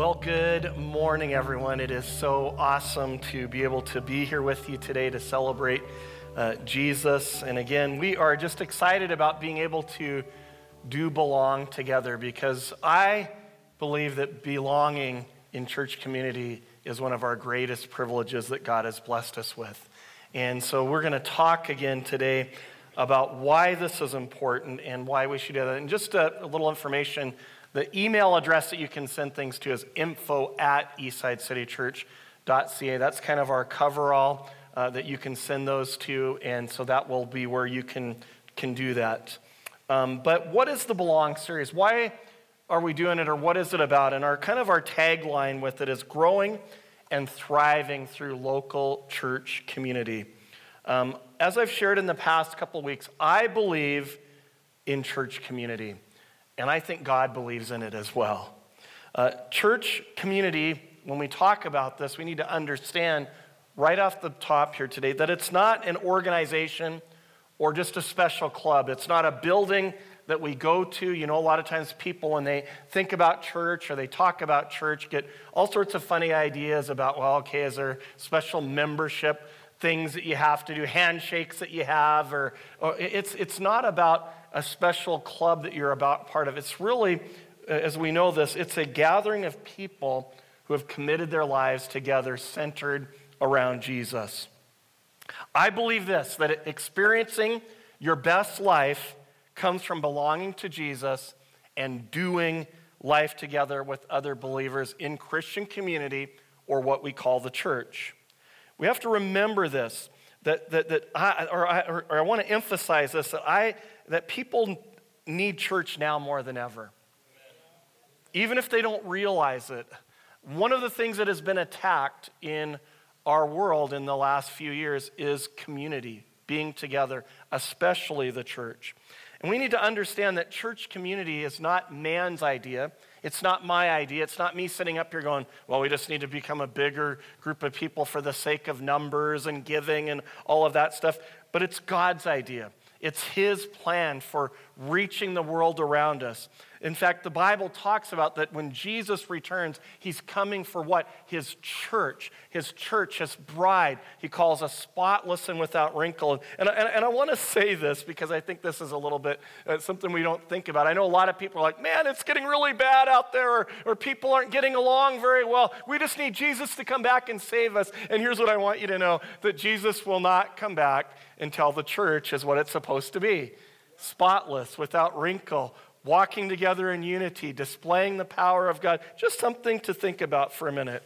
Well, good morning, everyone. It is so awesome to be able to be here with you today to celebrate uh, Jesus. And again, we are just excited about being able to do belong together because I believe that belonging in church community is one of our greatest privileges that God has blessed us with. And so we're going to talk again today about why this is important and why we should do that. And just a, a little information the email address that you can send things to is info at eastsidecitychurch.ca. That's kind of our coverall uh, that you can send those to, and so that will be where you can, can do that. Um, but what is the Belong series? Why are we doing it, or what is it about? And our kind of our tagline with it is growing and thriving through local church community. Um, as I've shared in the past couple weeks, I believe in church community. And I think God believes in it as well. Uh, church community, when we talk about this, we need to understand right off the top here today that it's not an organization or just a special club. It's not a building that we go to. You know, a lot of times people, when they think about church or they talk about church, get all sorts of funny ideas about, well, okay, is there special membership things that you have to do, handshakes that you have, or, or it's, it's not about a special club that you're about part of. It's really, uh, as we know this, it's a gathering of people who have committed their lives together centered around Jesus. I believe this that experiencing your best life comes from belonging to Jesus and doing life together with other believers in Christian community or what we call the church. We have to remember this that, that, that I, or I, or I want to emphasize this that I that people need church now more than ever. Even if they don't realize it. One of the things that has been attacked in our world in the last few years is community, being together, especially the church. And we need to understand that church community is not man's idea. It's not my idea. It's not me sitting up here going, well, we just need to become a bigger group of people for the sake of numbers and giving and all of that stuff. But it's God's idea. It's His plan for reaching the world around us. In fact, the Bible talks about that when Jesus returns, He's coming for what? His church. His church, His bride. He calls us spotless and without wrinkle. And, and, and I want to say this because I think this is a little bit uh, something we don't think about. I know a lot of people are like, man, it's getting really bad out there, or, or people aren't getting along very well. We just need Jesus to come back and save us. And here's what I want you to know that Jesus will not come back until the church is what it's supposed to be spotless, without wrinkle, walking together in unity, displaying the power of God. Just something to think about for a minute.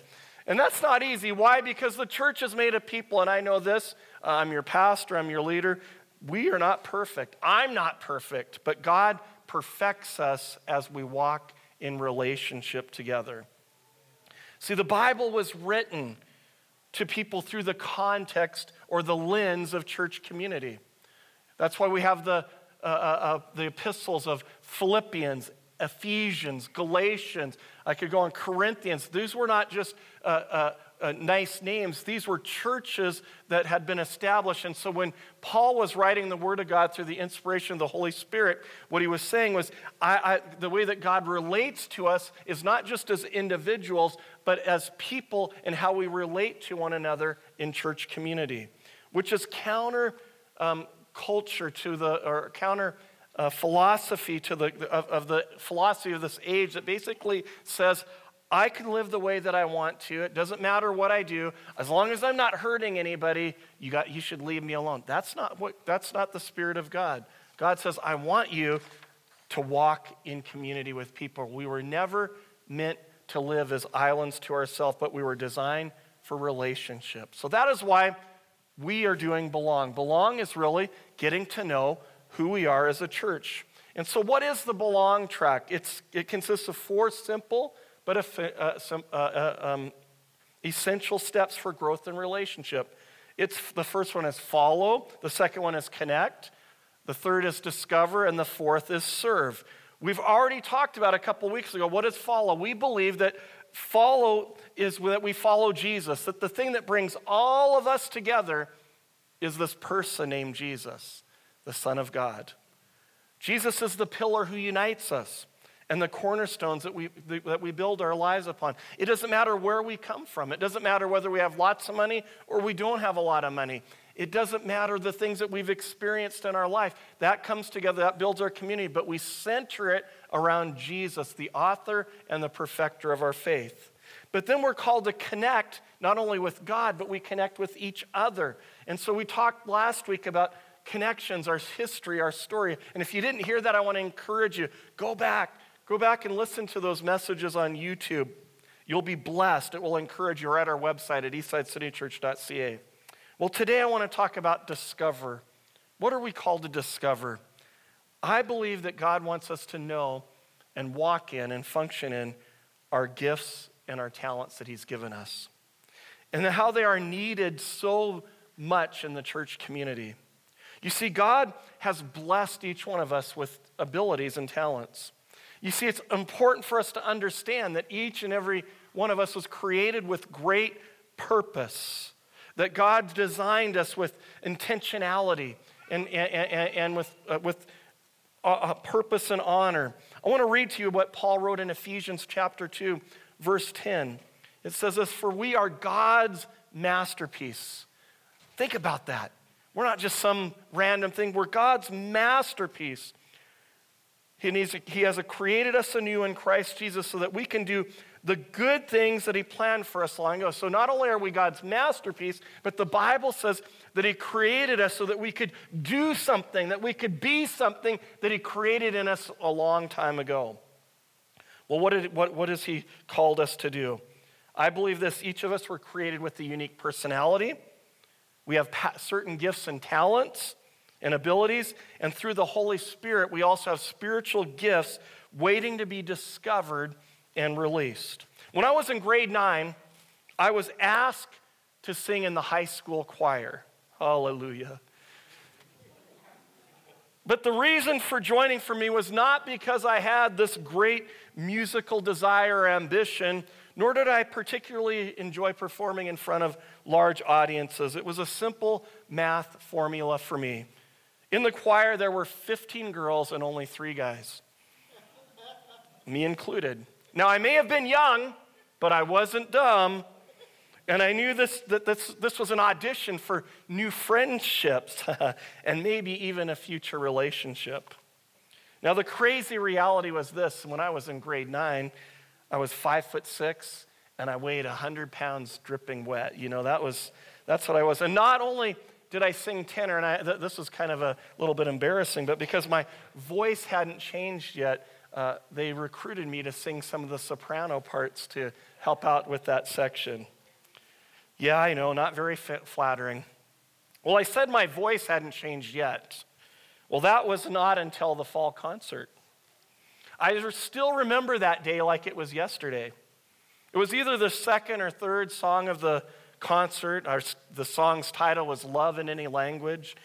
And that's not easy. Why? Because the church is made of people, and I know this. Uh, I'm your pastor, I'm your leader. We are not perfect. I'm not perfect, but God perfects us as we walk in relationship together. See, the Bible was written to people through the context or the lens of church community. That's why we have the, uh, uh, uh, the epistles of Philippians, Ephesians, Galatians. I could go on Corinthians. These were not just uh, uh, uh, nice names, these were churches that had been established. And so when Paul was writing the Word of God through the inspiration of the Holy Spirit, what he was saying was I, I, the way that God relates to us is not just as individuals, but as people and how we relate to one another in church community, which is counter um, culture to the, or counter uh, philosophy to the, of, of the philosophy of this age that basically says, I can live the way that I want to. It doesn't matter what I do. As long as I'm not hurting anybody, you, got, you should leave me alone. That's not, what, that's not the Spirit of God. God says, I want you to walk in community with people. We were never meant to live as islands to ourselves, but we were designed for relationship. So that is why we are doing Belong. Belong is really getting to know who we are as a church. And so, what is the Belong track? It's, it consists of four simple but uh, some, uh, uh, um, essential steps for growth and relationship. It's, the first one is follow, the second one is connect, the third is discover, and the fourth is serve. We've already talked about a couple weeks ago what is follow. We believe that follow is that we follow Jesus, that the thing that brings all of us together is this person named Jesus, the Son of God. Jesus is the pillar who unites us. and the cornerstones that we, that we build our lives upon. It doesn't matter where we come from. It doesn't matter whether we have lots of money or we don't have a lot of money. It doesn't matter the things that we've experienced in our life. That comes together, that builds our community, but we center it around Jesus, the author and the perfecter of our faith. But then we're called to connect not only with God, but we connect with each other. And so we talked last week about connections, our history, our story. And if you didn't hear that, I want to encourage you go back, go back and listen to those messages on YouTube. You'll be blessed. It will encourage you. We're at our website at eastsidecitychurch.ca. Well, today I want to talk about discover. What are we called to discover? I believe that God wants us to know and walk in and function in our gifts and our talents that He's given us, and how they are needed so much in the church community. You see, God has blessed each one of us with abilities and talents. You see, it's important for us to understand that each and every one of us was created with great purpose that God designed us with intentionality and, and, and with, uh, with a purpose and honor. I want to read to you what Paul wrote in Ephesians chapter 2, verse 10. It says this For we are God's masterpiece. Think about that. We're not just some random thing, we're God's masterpiece. He, needs, he has created us anew in Christ Jesus so that we can do the good things that He planned for us long ago. So not only are we God's masterpiece, but the Bible says that He created us so that we could do something, that we could be something that He created in us a long time ago. Well, what, did, what, what has He called us to do? I believe this each of us were created with a unique personality. We have certain gifts and talents and abilities. And through the Holy Spirit, we also have spiritual gifts waiting to be discovered and released. When I was in grade nine, I was asked to sing in the high school choir. Hallelujah. But the reason for joining for me was not because I had this great musical desire or ambition, nor did I particularly enjoy performing in front of large audiences. It was a simple math formula for me. In the choir, there were 15 girls and only three guys, me included. Now, I may have been young, but I wasn't dumb. And I knew this, that this, this was an audition for new friendships and maybe even a future relationship. Now, the crazy reality was this when I was in grade nine, I was five foot six and I weighed 100 pounds dripping wet. You know, that was, that's what I was. And not only did I sing tenor, and I, th- this was kind of a little bit embarrassing, but because my voice hadn't changed yet, uh, they recruited me to sing some of the soprano parts to help out with that section. Yeah, I know, not very flattering. Well, I said my voice hadn't changed yet. Well, that was not until the fall concert. I still remember that day like it was yesterday. It was either the second or third song of the concert. Our, the song's title was Love in Any Language.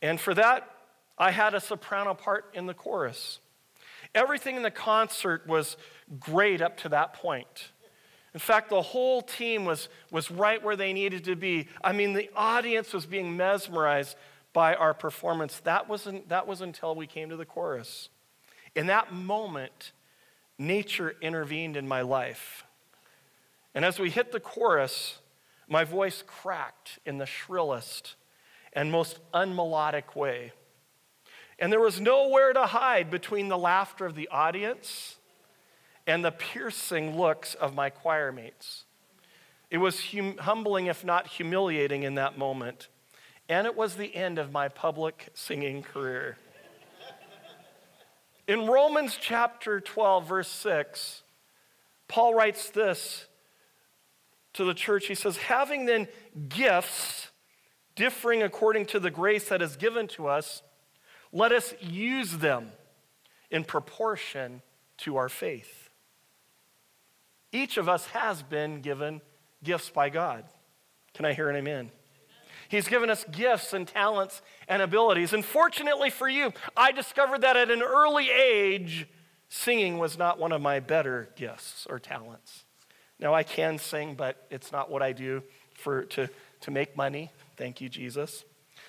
And for that, I had a soprano part in the chorus. Everything in the concert was great up to that point. In fact, the whole team was, was right where they needed to be. I mean, the audience was being mesmerized by our performance. That wasn't, that was until we came to the chorus. In that moment, nature intervened in my life. And as we hit the chorus, my voice cracked in the shrillest and most unmelodic way. And there was nowhere to hide between the laughter of the audience and the piercing looks of my choir mates. It was hum- humbling, if not humiliating, in that moment. And it was the end of my public singing career. In Romans chapter 12, verse 6, Paul writes this to the church. He says, Having then gifts differing according to the grace that is given to us, let us use them in proportion to our faith. Each of us has been given gifts by God. Can I hear an amen? He's given us gifts and talents and abilities. And fortunately for you, I discovered that at an early age, singing was not one of my better gifts or talents. Now, I can sing, but it's not what I do for, to, to make money. Thank you, Jesus.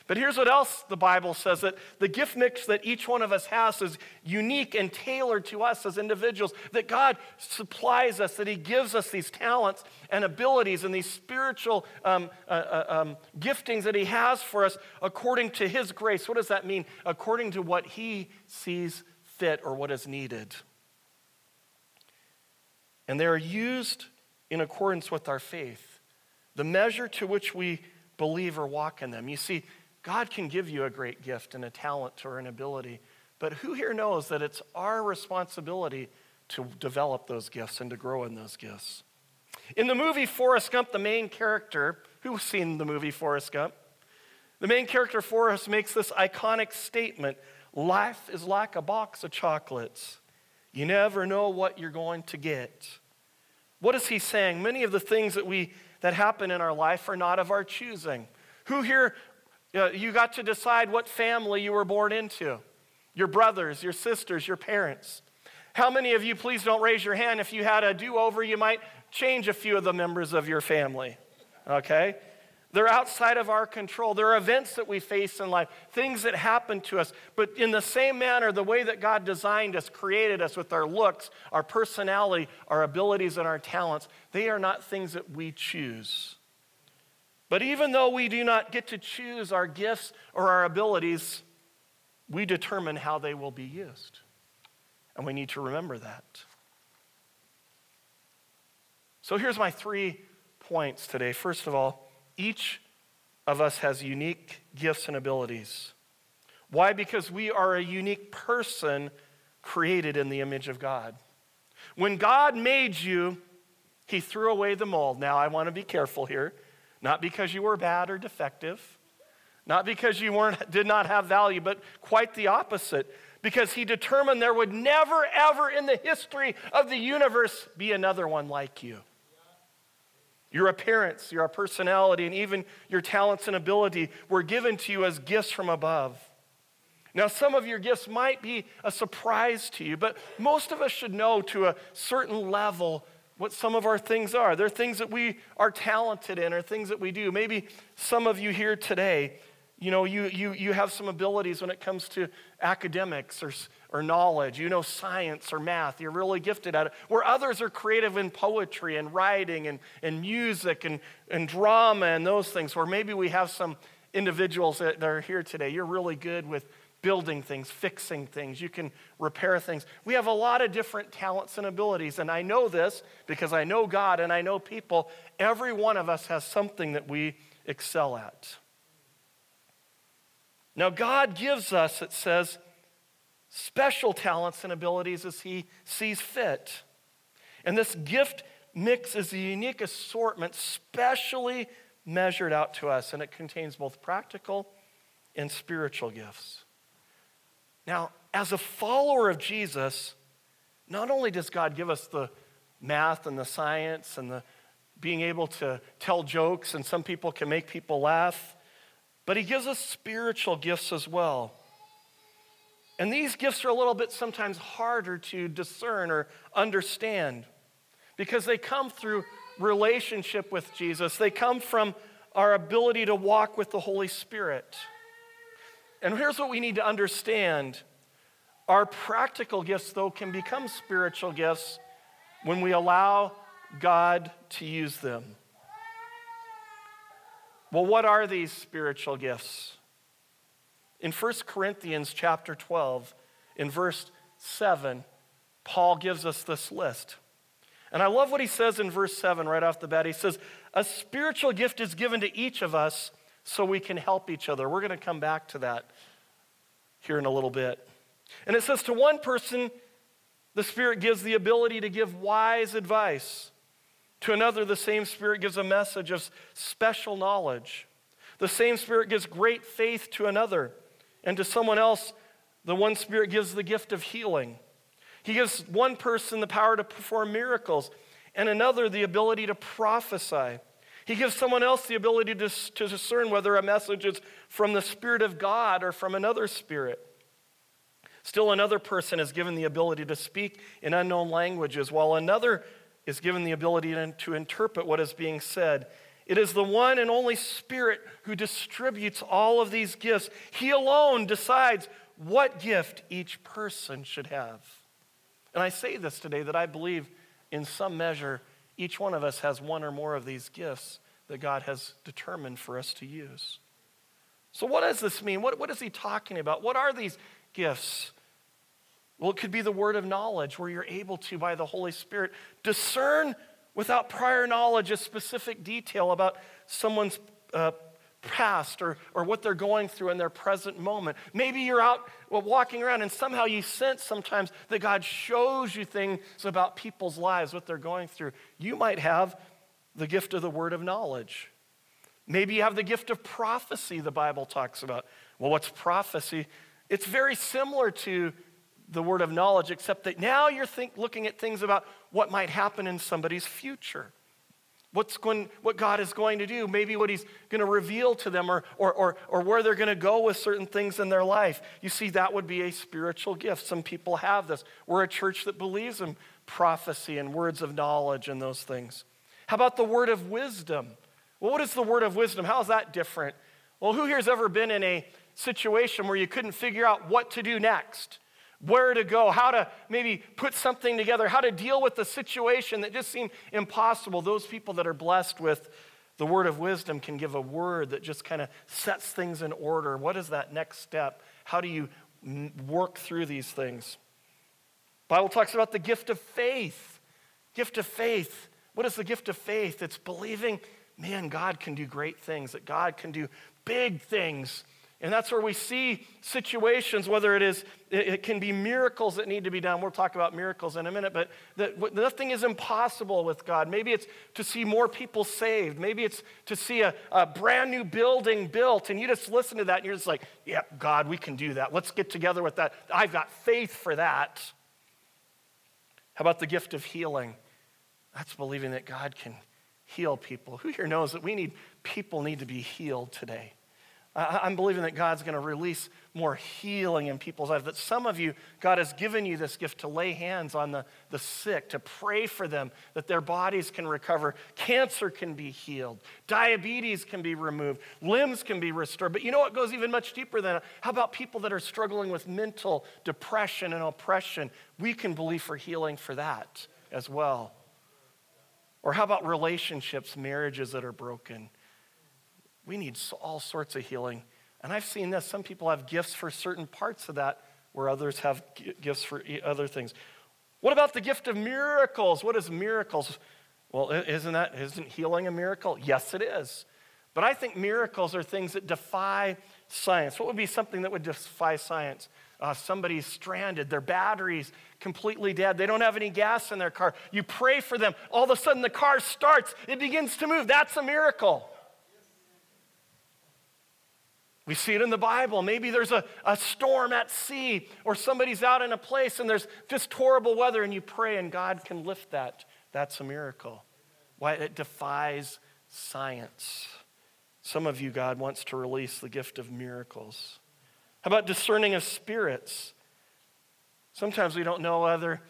But here's what else the Bible says that the gift mix that each one of us has is unique and tailored to us as individuals. That God supplies us, that He gives us these talents and abilities and these spiritual um, uh, uh, um, giftings that He has for us according to His grace. What does that mean? According to what He sees fit or what is needed. And they are used in accordance with our faith, the measure to which we believe or walk in them. You see, God can give you a great gift and a talent or an ability, but who here knows that it's our responsibility to develop those gifts and to grow in those gifts? In the movie Forrest Gump, the main character, who's seen the movie Forrest Gump? The main character Forrest makes this iconic statement Life is like a box of chocolates. You never know what you're going to get. What is he saying? Many of the things that we that happen in our life are not of our choosing. Who here uh, you got to decide what family you were born into your brothers, your sisters, your parents. How many of you, please don't raise your hand, if you had a do over, you might change a few of the members of your family? Okay? They're outside of our control. There are events that we face in life, things that happen to us. But in the same manner, the way that God designed us, created us with our looks, our personality, our abilities, and our talents, they are not things that we choose. But even though we do not get to choose our gifts or our abilities, we determine how they will be used. And we need to remember that. So here's my three points today. First of all, each of us has unique gifts and abilities. Why? Because we are a unique person created in the image of God. When God made you, He threw away the mold. Now, I want to be careful here. Not because you were bad or defective, not because you weren't, did not have value, but quite the opposite. Because he determined there would never, ever in the history of the universe be another one like you. Your appearance, your personality, and even your talents and ability were given to you as gifts from above. Now, some of your gifts might be a surprise to you, but most of us should know to a certain level what some of our things are. They're things that we are talented in or things that we do. Maybe some of you here today, you know, you, you, you have some abilities when it comes to academics or, or knowledge. You know science or math. You're really gifted at it. Where others are creative in poetry and writing and, and music and, and drama and those things. Where maybe we have some individuals that are here today. You're really good with building things, fixing things, you can repair things. We have a lot of different talents and abilities, and I know this because I know God and I know people. Every one of us has something that we excel at. Now, God gives us, it says, special talents and abilities as He sees fit. And this gift mix is a unique assortment, specially measured out to us, and it contains both practical and spiritual gifts. Now, as a follower of Jesus, not only does God give us the math and the science and the being able to tell jokes, and some people can make people laugh, but He gives us spiritual gifts as well. And these gifts are a little bit sometimes harder to discern or understand because they come through relationship with Jesus, they come from our ability to walk with the Holy Spirit. And here's what we need to understand our practical gifts, though, can become spiritual gifts when we allow God to use them. Well, what are these spiritual gifts? In 1 Corinthians chapter 12, in verse 7, Paul gives us this list. And I love what he says in verse 7 right off the bat. He says, A spiritual gift is given to each of us so we can help each other. We're going to come back to that here in a little bit. And it says, To one person, the Spirit gives the ability to give wise advice. To another, the same Spirit gives a message of special knowledge. The same Spirit gives great faith to another. And to someone else, the one Spirit gives the gift of healing. He gives one person the power to perform miracles, and another the ability to prophesy. He gives someone else the ability to, to discern whether a message is from the Spirit of God or from another spirit. Still, another person is given the ability to speak in unknown languages, while another is given the ability to interpret what is being said. It is the one and only Spirit who distributes all of these gifts. He alone decides what gift each person should have. And I say this today that I believe in some measure each one of us has one or more of these gifts that God has determined for us to use. So, what does this mean? What, what is he talking about? What are these gifts? Well, it could be the word of knowledge where you're able to, by the Holy Spirit, discern without prior knowledge a specific detail about someone's uh, past or, or what they're going through in their present moment. Maybe you're out well, walking around and somehow you sense sometimes that God shows you things about people's lives, what they're going through. You might have the gift of the word of knowledge. Maybe you have the gift of prophecy, the Bible talks about. Well, what's prophecy? It's very similar to the word of knowledge, except that now you're think, looking at things about what might happen in somebody's future. What's going, what God is going to do, maybe what He's going to reveal to them, or, or, or, or where they're going to go with certain things in their life. You see, that would be a spiritual gift. Some people have this. We're a church that believes in prophecy and words of knowledge and those things. How about the word of wisdom? Well, what is the word of wisdom? How is that different? Well, who here's ever been in a situation where you couldn't figure out what to do next? Where to go, how to maybe put something together, how to deal with the situation that just seemed impossible. Those people that are blessed with the word of wisdom can give a word that just kind of sets things in order. What is that next step? How do you work through these things? Bible talks about the gift of faith. Gift of faith. What is the gift of faith? It's believing, man, God can do great things, that God can do big things and that's where we see situations, whether it is, it, can be miracles that need to be done. We'll talk about miracles in a minute, but nothing is impossible with God. Maybe it's to see more people saved. Maybe it's to see a, a brand new building built, and you just listen to that and you're just like, yeah, God, we can do that. Let's get together with that. I've got faith for that. How about the gift of healing? That's believing that God can heal people. Who here knows that we need people need to be healed today? I'm believing that God's going to release more healing in people's lives. That some of you, God has given you this gift to lay hands on the, the sick, to pray for them, that their bodies can recover. Cancer can be healed. Diabetes can be removed. Limbs can be restored. But you know what goes even much deeper than that? How about people that are struggling with mental depression and oppression? We can believe for healing for that as well. Or how about relationships, marriages that are broken? We need all sorts of healing. And I've seen this. Some people have gifts for certain parts of that, where others have gifts for other things. What about the gift of miracles? What is miracles? Well, isn't that isn't healing a miracle? Yes, it is. But I think miracles are things that defy science. What would be something that would defy science? Uh, somebody's stranded, their battery's completely dead, they don't have any gas in their car. You pray for them, all of a sudden the car starts, it begins to move. That's a miracle. We see it in the Bible. Maybe there's a, a storm at sea, or somebody's out in a place and there's just horrible weather, and you pray and God can lift that. That's a miracle. Why? It defies science. Some of you, God wants to release the gift of miracles. How about discerning of spirits? Sometimes we don't know whether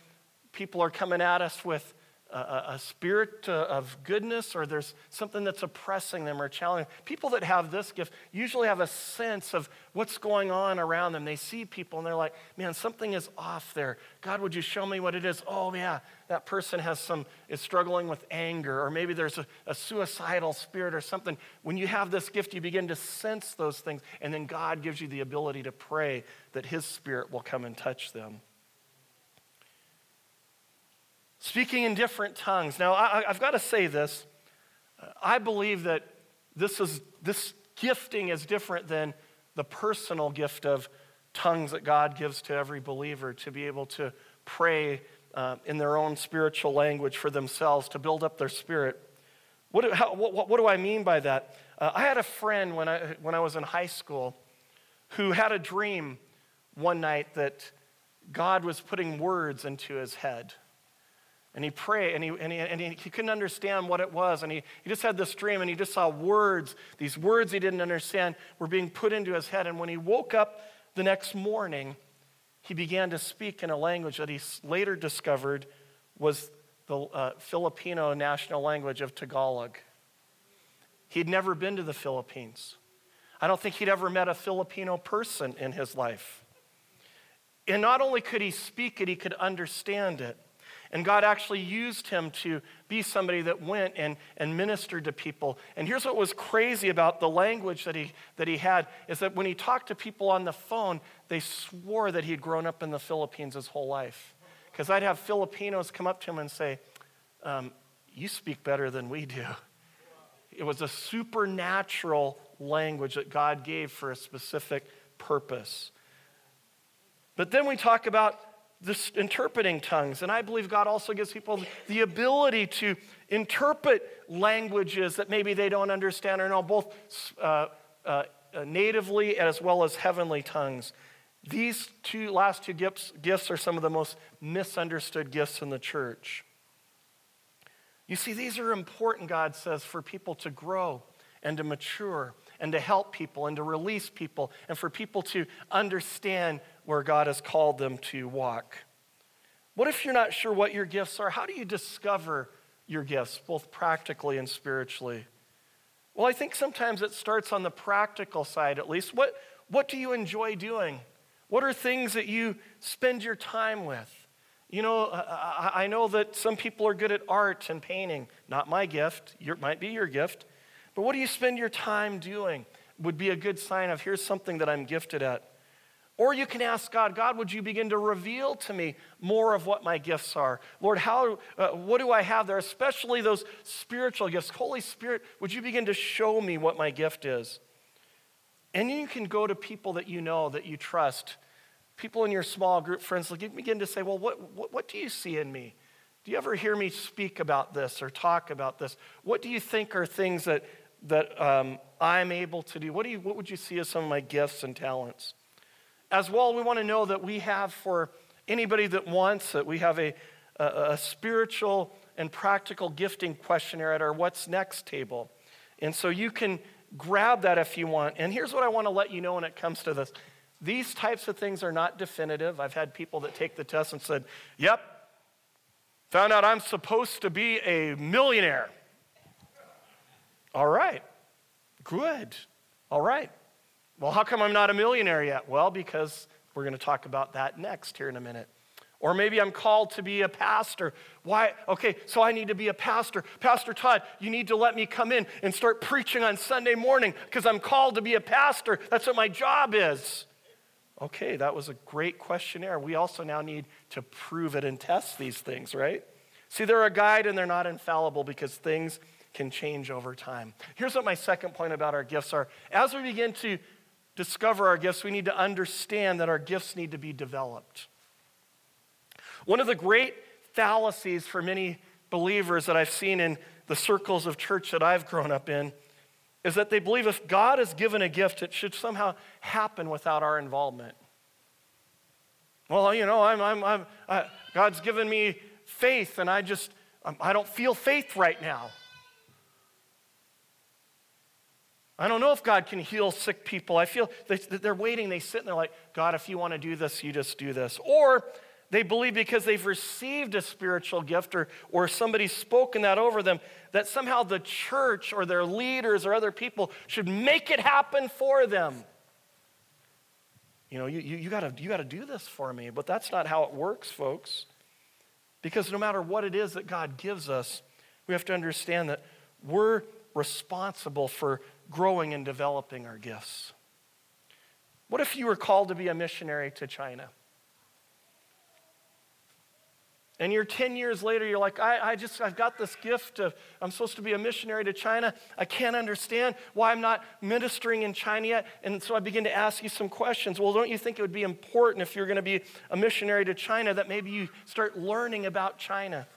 people are coming at us with a, a spirit uh, of goodness or there's something that's oppressing them or challenging. People that have this gift usually have a sense of what's going on around them. They see people and they're like, man, something is off there. God, would you show me what it is? Oh, yeah, that person has some, is struggling with anger, or maybe there's a, a suicidal spirit or something. When you have this gift, you begin to sense those things, and then God gives you the ability to pray that His Spirit will come and touch them. Speaking in different tongues. Now, I, have got to say this. I believe that this, is, this gifting is different than the personal gift of tongues that God gives to every believer to be able to pray uh, in their own spiritual language for themselves, to build up their spirit. What, how, what, what do I mean by that? Uh, I had a friend when I, when I was in high school who had a dream one night that God was putting words into his head. And he prayed, and he, and, he, and he, he, couldn't understand what it was. And he, he just had this dream, and he just saw words. These words he didn't understand were being put into his head. And when he woke up the next morning, he began to speak in a language that he later discovered was the uh, Filipino national language of Tagalog. He'd never been to the Philippines. I don't think he'd ever met a Filipino person in his life. And not only could he speak it, he could understand it. And God actually used him to be somebody that went and, and ministered to people. And here's what was crazy about the language that he, that he had is that when he talked to people on the phone, they swore that he'd grown up in the Philippines his whole life. Because I'd have Filipinos come up to him and say, um, You speak better than we do. It was a supernatural language that God gave for a specific purpose. But then we talk about this interpreting tongues. And I believe God also gives people the ability to interpret languages that maybe they don't understand or know, both uh, uh, natively as well as heavenly tongues. These two last two gifts, gifts are some of the most misunderstood gifts in the church. You see, these are important, God says, for people to grow and to mature and to help people and to release people and for people to understand where God has called them to walk. What if you're not sure what your gifts are? How do you discover your gifts, both practically and spiritually? Well, I think sometimes it starts on the practical side, at least. What, what do you enjoy doing? What are things that you spend your time with? You know, I, I know that some people are good at art and painting. Not my gift, your, might be your gift. But what do you spend your time doing? Would be a good sign of here's something that I'm gifted at. Or you can ask God, God, would you begin to reveal to me more of what my gifts are? Lord, how, uh, what do I have there, especially those spiritual gifts? Holy Spirit, would you begin to show me what my gift is? And you can go to people that you know, that you trust, people in your small group friends, begin to say, well, what, what, what do you see in me? Do you ever hear me speak about this or talk about this? What do you think are things that, that um, I'm able to do? What, do you, what would you see as some of my gifts and talents? As well, we want to know that we have, for anybody that wants it, we have a, a, a spiritual and practical gifting questionnaire at our What's Next table. And so you can grab that if you want. And here's what I want to let you know when it comes to this these types of things are not definitive. I've had people that take the test and said, Yep, found out I'm supposed to be a millionaire. All right, good. All right. Well, how come I'm not a millionaire yet? Well, because we're going to talk about that next here in a minute. Or maybe I'm called to be a pastor. Why? Okay, so I need to be a pastor. Pastor Todd, you need to let me come in and start preaching on Sunday morning because I'm called to be a pastor. That's what my job is. Okay, that was a great questionnaire. We also now need to prove it and test these things, right? See, they're a guide and they're not infallible because things can change over time. Here's what my second point about our gifts are. As we begin to discover our gifts, we need to understand that our gifts need to be developed. One of the great fallacies for many believers that I've seen in the circles of church that I've grown up in is that they believe if God has given a gift, it should somehow happen without our involvement. Well, you know, I'm, I'm, I'm, God's given me faith, and I just, um, I don't feel faith right now. I don't know if God can heal sick people. I feel they're waiting, they sit and they're like, God, if you want to do this, you just do this. Or they believe because they've received a spiritual gift or, or somebody's spoken that over them, that somehow the church or their leaders or other people should make it happen for them. You know, you, you, you gotta, you gotta do this for me. But that's not how it works, folks. Because no matter what it is that God gives us, we have to understand that we're responsible for growing and developing our gifts. What if you were called to be a missionary to China? And you're 10 years later, you're like, I, I just, I've got this gift of, I'm supposed to be a missionary to China. I can't understand why I'm not ministering in China yet. And so I begin to ask you some questions. Well, don't you think it would be important if you're going to be a missionary to China that maybe you start learning about China?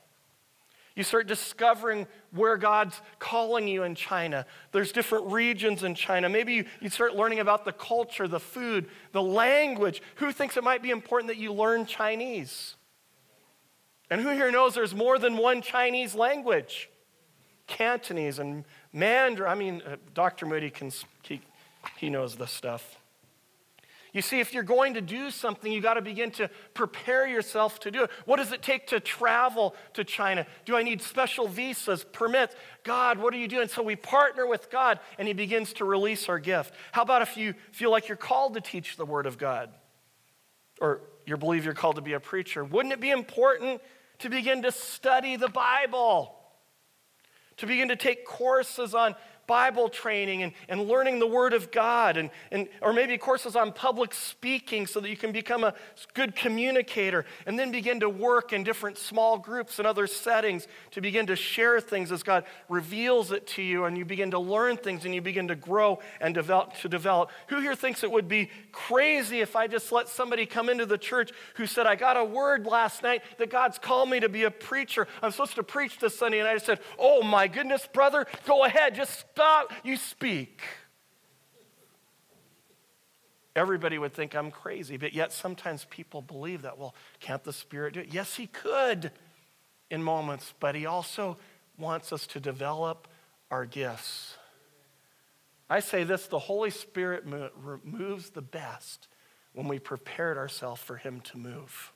You start discovering where God's calling you in China. There's different regions in China. Maybe you, you start learning about the culture, the food, the language. Who thinks it might be important that you learn Chinese? And who here knows there's more than one Chinese language? Cantonese and Mandarin. I mean, uh, Dr. Moody can, he, he knows this stuff. You see, if you're going to do something, you got to begin to prepare yourself to do it. What does it take to travel to China? Do I need special visas, permits? God, what are you doing? So we partner with God and He begins to release our gift. How about if you feel like you're called to teach the Word of God? Or you believe you're called to be a preacher? Wouldn't it be important to begin to study the Bible? To begin to take courses on Bible training and, and learning the Word of God, and, and, or maybe courses on public speaking so that you can become a good communicator, and then begin to work in different small groups and other settings to begin to share things as God reveals it to you, and you begin to learn things and you begin to grow and develop to develop. Who here thinks it would be crazy if I just let somebody come into the church who said, I got a word last night that God's called me to be a preacher. I'm supposed to preach this Sunday, and I just said, Oh my goodness, brother, go ahead, just you speak. Everybody would think I'm crazy, but yet sometimes people believe that. Well, can't the Spirit do it? Yes, He could in moments, but He also wants us to develop our gifts. I say this the Holy Spirit moves the best when we prepared ourselves for Him to move.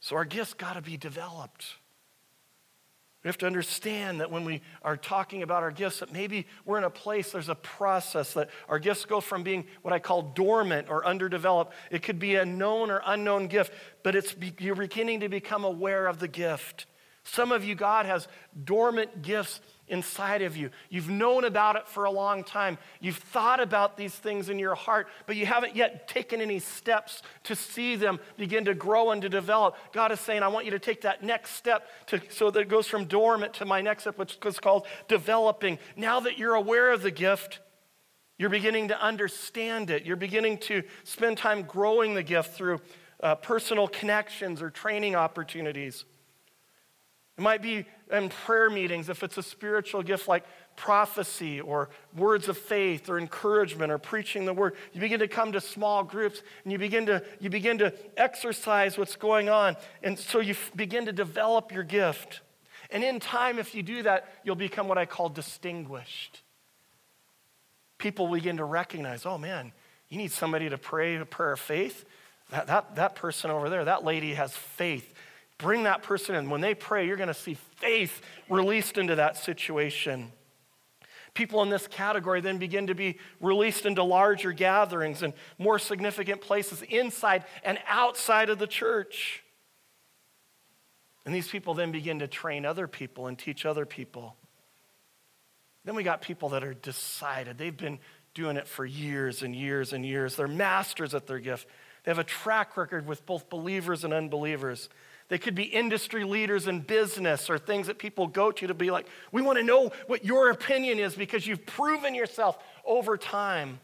So our gifts got to be developed. We have to understand that when we are talking about our gifts, that maybe we're in a place, there's a process that our gifts go from being what I call dormant or underdeveloped. It could be a known or unknown gift, but it's you're beginning to become aware of the gift. Some of you, God has dormant gifts inside of you. You've known about it for a long time. You've thought about these things in your heart, but you haven't yet taken any steps to see them begin to grow and to develop. God is saying, I want you to take that next step to, so that it goes from dormant to my next step, which is called developing. Now that you're aware of the gift, you're beginning to understand it. You're beginning to spend time growing the gift through uh, personal connections or training opportunities. It might be in prayer meetings if it's a spiritual gift like prophecy or words of faith or encouragement or preaching the word. You begin to come to small groups and you begin to, you begin to exercise what's going on. And so you f- begin to develop your gift. And in time, if you do that, you'll become what I call distinguished. People begin to recognize, oh man, you need somebody to pray a prayer of faith. That, that, that person over there, that lady has faith. Bring that person in. When they pray, you're going to see faith released into that situation. People in this category then begin to be released into larger gatherings and more significant places inside and outside of the church. And these people then begin to train other people and teach other people. Then we got people that are decided. They've been doing it for years and years and years. They're masters at their gift. They have a track record with both believers and unbelievers. They could be industry leaders in business or things that people go to to be like, we want to know what your opinion is because you've proven yourself over time.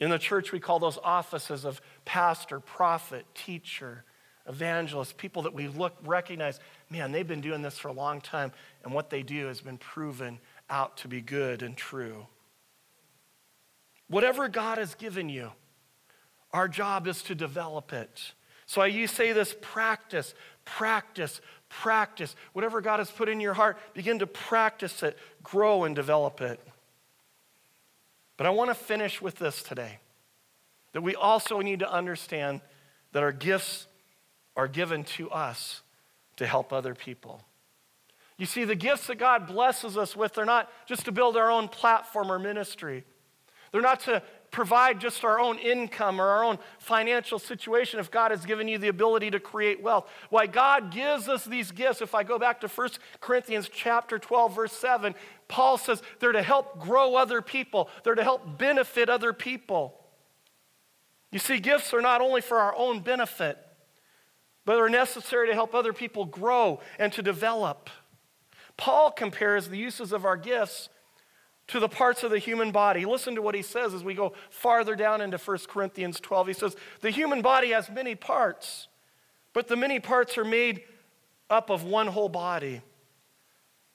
In the church, we call those offices of pastor, prophet, teacher, evangelist, people that we look, recognize, man, they've been doing this for a long time, and what they do has been proven out to be good and true. Whatever God has given you, our job is to develop it. So I say this practice, practice, practice. Whatever God has put in your heart, begin to practice it, grow and develop it. But I want to finish with this today that we also need to understand that our gifts are given to us to help other people. You see, the gifts that God blesses us with, they're not just to build our own platform or ministry. They're not to provide just our own income or our own financial situation if God has given you the ability to create wealth. Why God gives us these gifts, if I go back to 1 Corinthians chapter 12, verse 7, Paul says they're to help grow other people, they're to help benefit other people. You see, gifts are not only for our own benefit, but are necessary to help other people grow and to develop. Paul compares the uses of our gifts to the parts of the human body. Listen to what he says as we go farther down into 1 Corinthians 12. He says, The human body has many parts, but the many parts are made up of one whole body.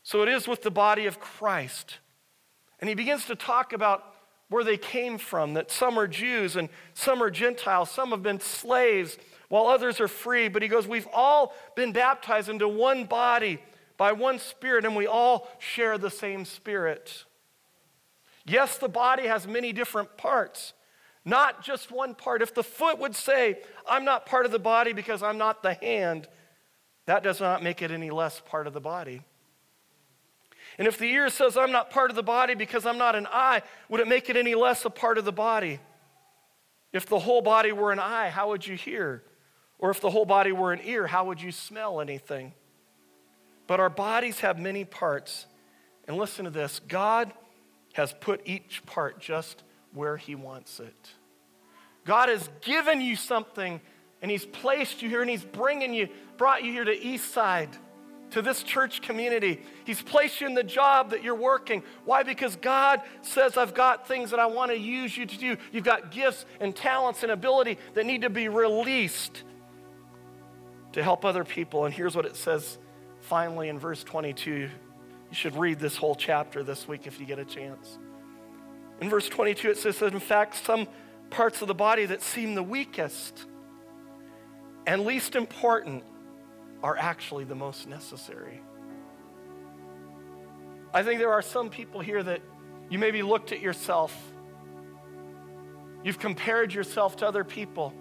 So it is with the body of Christ. And he begins to talk about where they came from, that some are Jews and some are Gentiles, some have been slaves, while others are free. But he goes, We've all been baptized into one body by one spirit, and we all share the same spirit. Yes, the body has many different parts, not just one part. If the foot would say, I'm not part of the body because I'm not the hand, that does not make it any less part of the body. And if the ear says, I'm not part of the body because I'm not an eye, would it make it any less a part of the body? If the whole body were an eye, how would you hear? Or if the whole body were an ear, how would you smell anything? But our bodies have many parts. And listen to this God has put each part just where He wants it. God has given you something and He's placed you here and He's bringing you, brought you here to Eastside to this church community. He's placed you in the job that you're working. Why? Because God says, I've got things that I want to use you to do. You've got gifts and talents and ability that need to be released to help other people. And here's what it says finally in verse 22. You should read this whole chapter this week if you get a chance. In verse 22, it says that in fact, some parts of the body that seem the weakest and least important are actually the most necessary. I think there are some people here that you maybe looked at yourself. You've compared yourself to other people.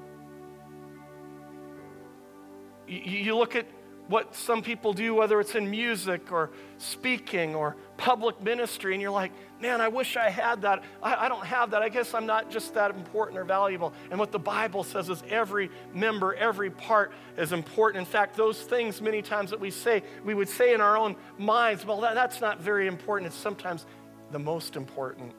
You, you look at what some people do, whether it's in music or speaking or public ministry, and you're like, man, I wish I had that. I, I, don't have that. I guess I'm not just that important or valuable. And what the Bible says is every member, every part is important. In fact, those things, many times that we say, we would say in our own minds, well, that, that's not very important. It's sometimes the most important.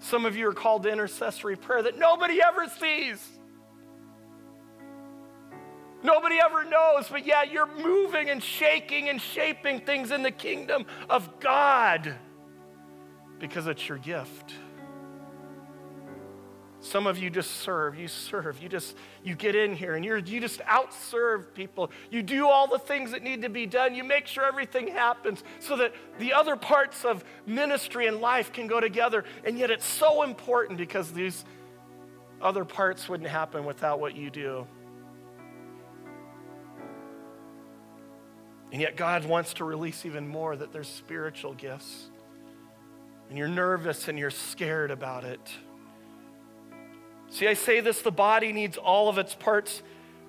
Some of you are called to intercessory prayer that nobody ever sees. Nobody ever knows, but yeah, you're moving and shaking and shaping things in the kingdom of God because it's your gift. Some of you just serve, you serve, you just you get in here and you're you just outserve people. You do all the things that need to be done. You make sure everything happens so that the other parts of ministry and life can go together. And yet it's so important because these other parts wouldn't happen without what you do. And yet, God wants to release even more that there's spiritual gifts. And you're nervous and you're scared about it. See, I say this the body needs all of its parts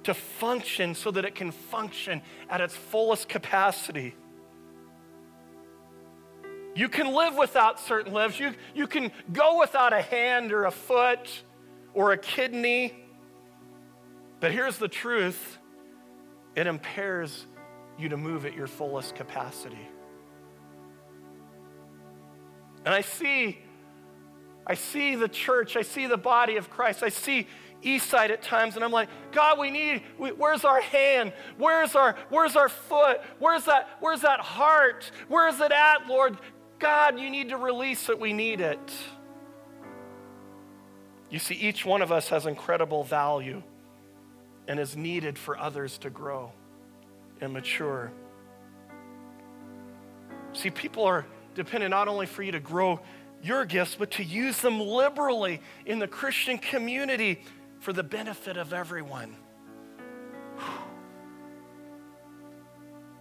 to function so that it can function at its fullest capacity. You can live without certain limbs. You, you can go without a hand or a foot or a kidney. But here's the truth it impairs you to move at your fullest capacity. And I see, I see the church, I see the body of Christ, I see Eastside at times, and I'm like, God, we need, we, where's our hand? Where's our, where's our foot? Where's that, where's that heart? Where's it at, Lord? God, you need to release it. We need it. You see, each one of us has incredible value and is needed for others to grow and mature. See, people are dependent not only for you to grow your gifts, but to use them liberally in the Christian community for the benefit of everyone.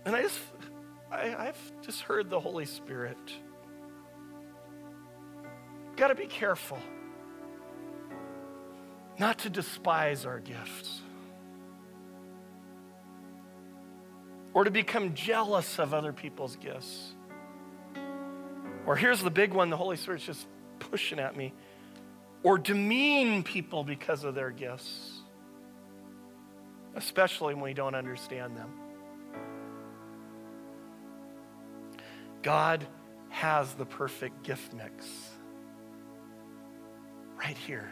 And I just, I, I've just heard the Holy Spirit. Got to be careful not to despise our gifts. Or to become jealous of other people's gifts. Or here's the big one the Holy Spirit's just pushing at me or demean people because of their gifts, especially when we don't understand them. God has the perfect gift mix right here.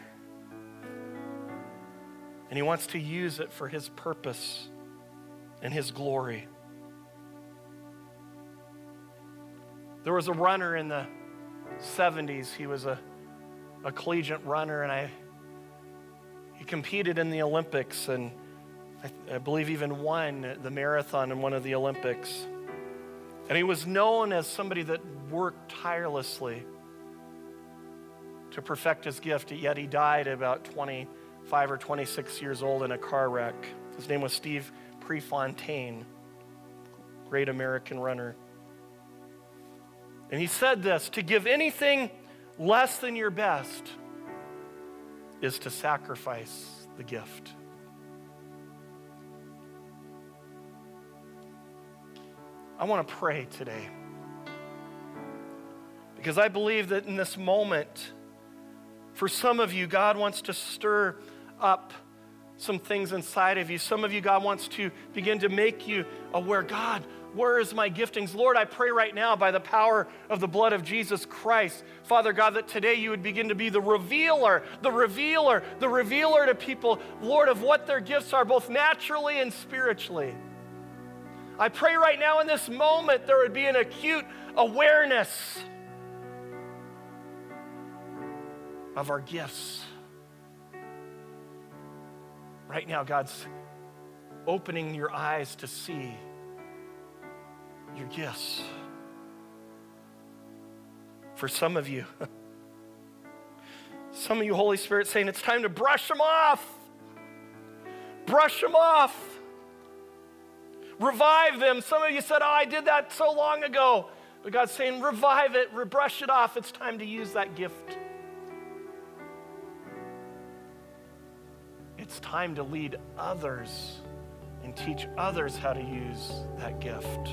And He wants to use it for His purpose and His glory. There was a runner in the 70s. He was a, a collegiate runner, and I, he competed in the Olympics and I, I believe even won the marathon in one of the Olympics. And he was known as somebody that worked tirelessly to perfect his gift, yet he died about 25 or 26 years old in a car wreck. His name was Steve Prefontaine, great American runner. And he said this to give anything less than your best is to sacrifice the gift. I want to pray today because I believe that in this moment, for some of you, God wants to stir up some things inside of you. Some of you, God wants to begin to make you aware God, where is my giftings? Lord, I pray right now by the power of the blood of Jesus Christ, Father God, that today you would begin to be the revealer, the revealer, the revealer to people, Lord, of what their gifts are, both naturally and spiritually. I pray right now in this moment there would be an acute awareness of our gifts. Right now, God's opening your eyes to see your gifts. For some of you, some of you, Holy Spirit, saying it's time to brush them off. Brush them off. Revive them. Some of you said, Oh, I did that so long ago. But God's saying, Revive it, brush it off. It's time to use that gift. It's time to lead others and teach others how to use that gift.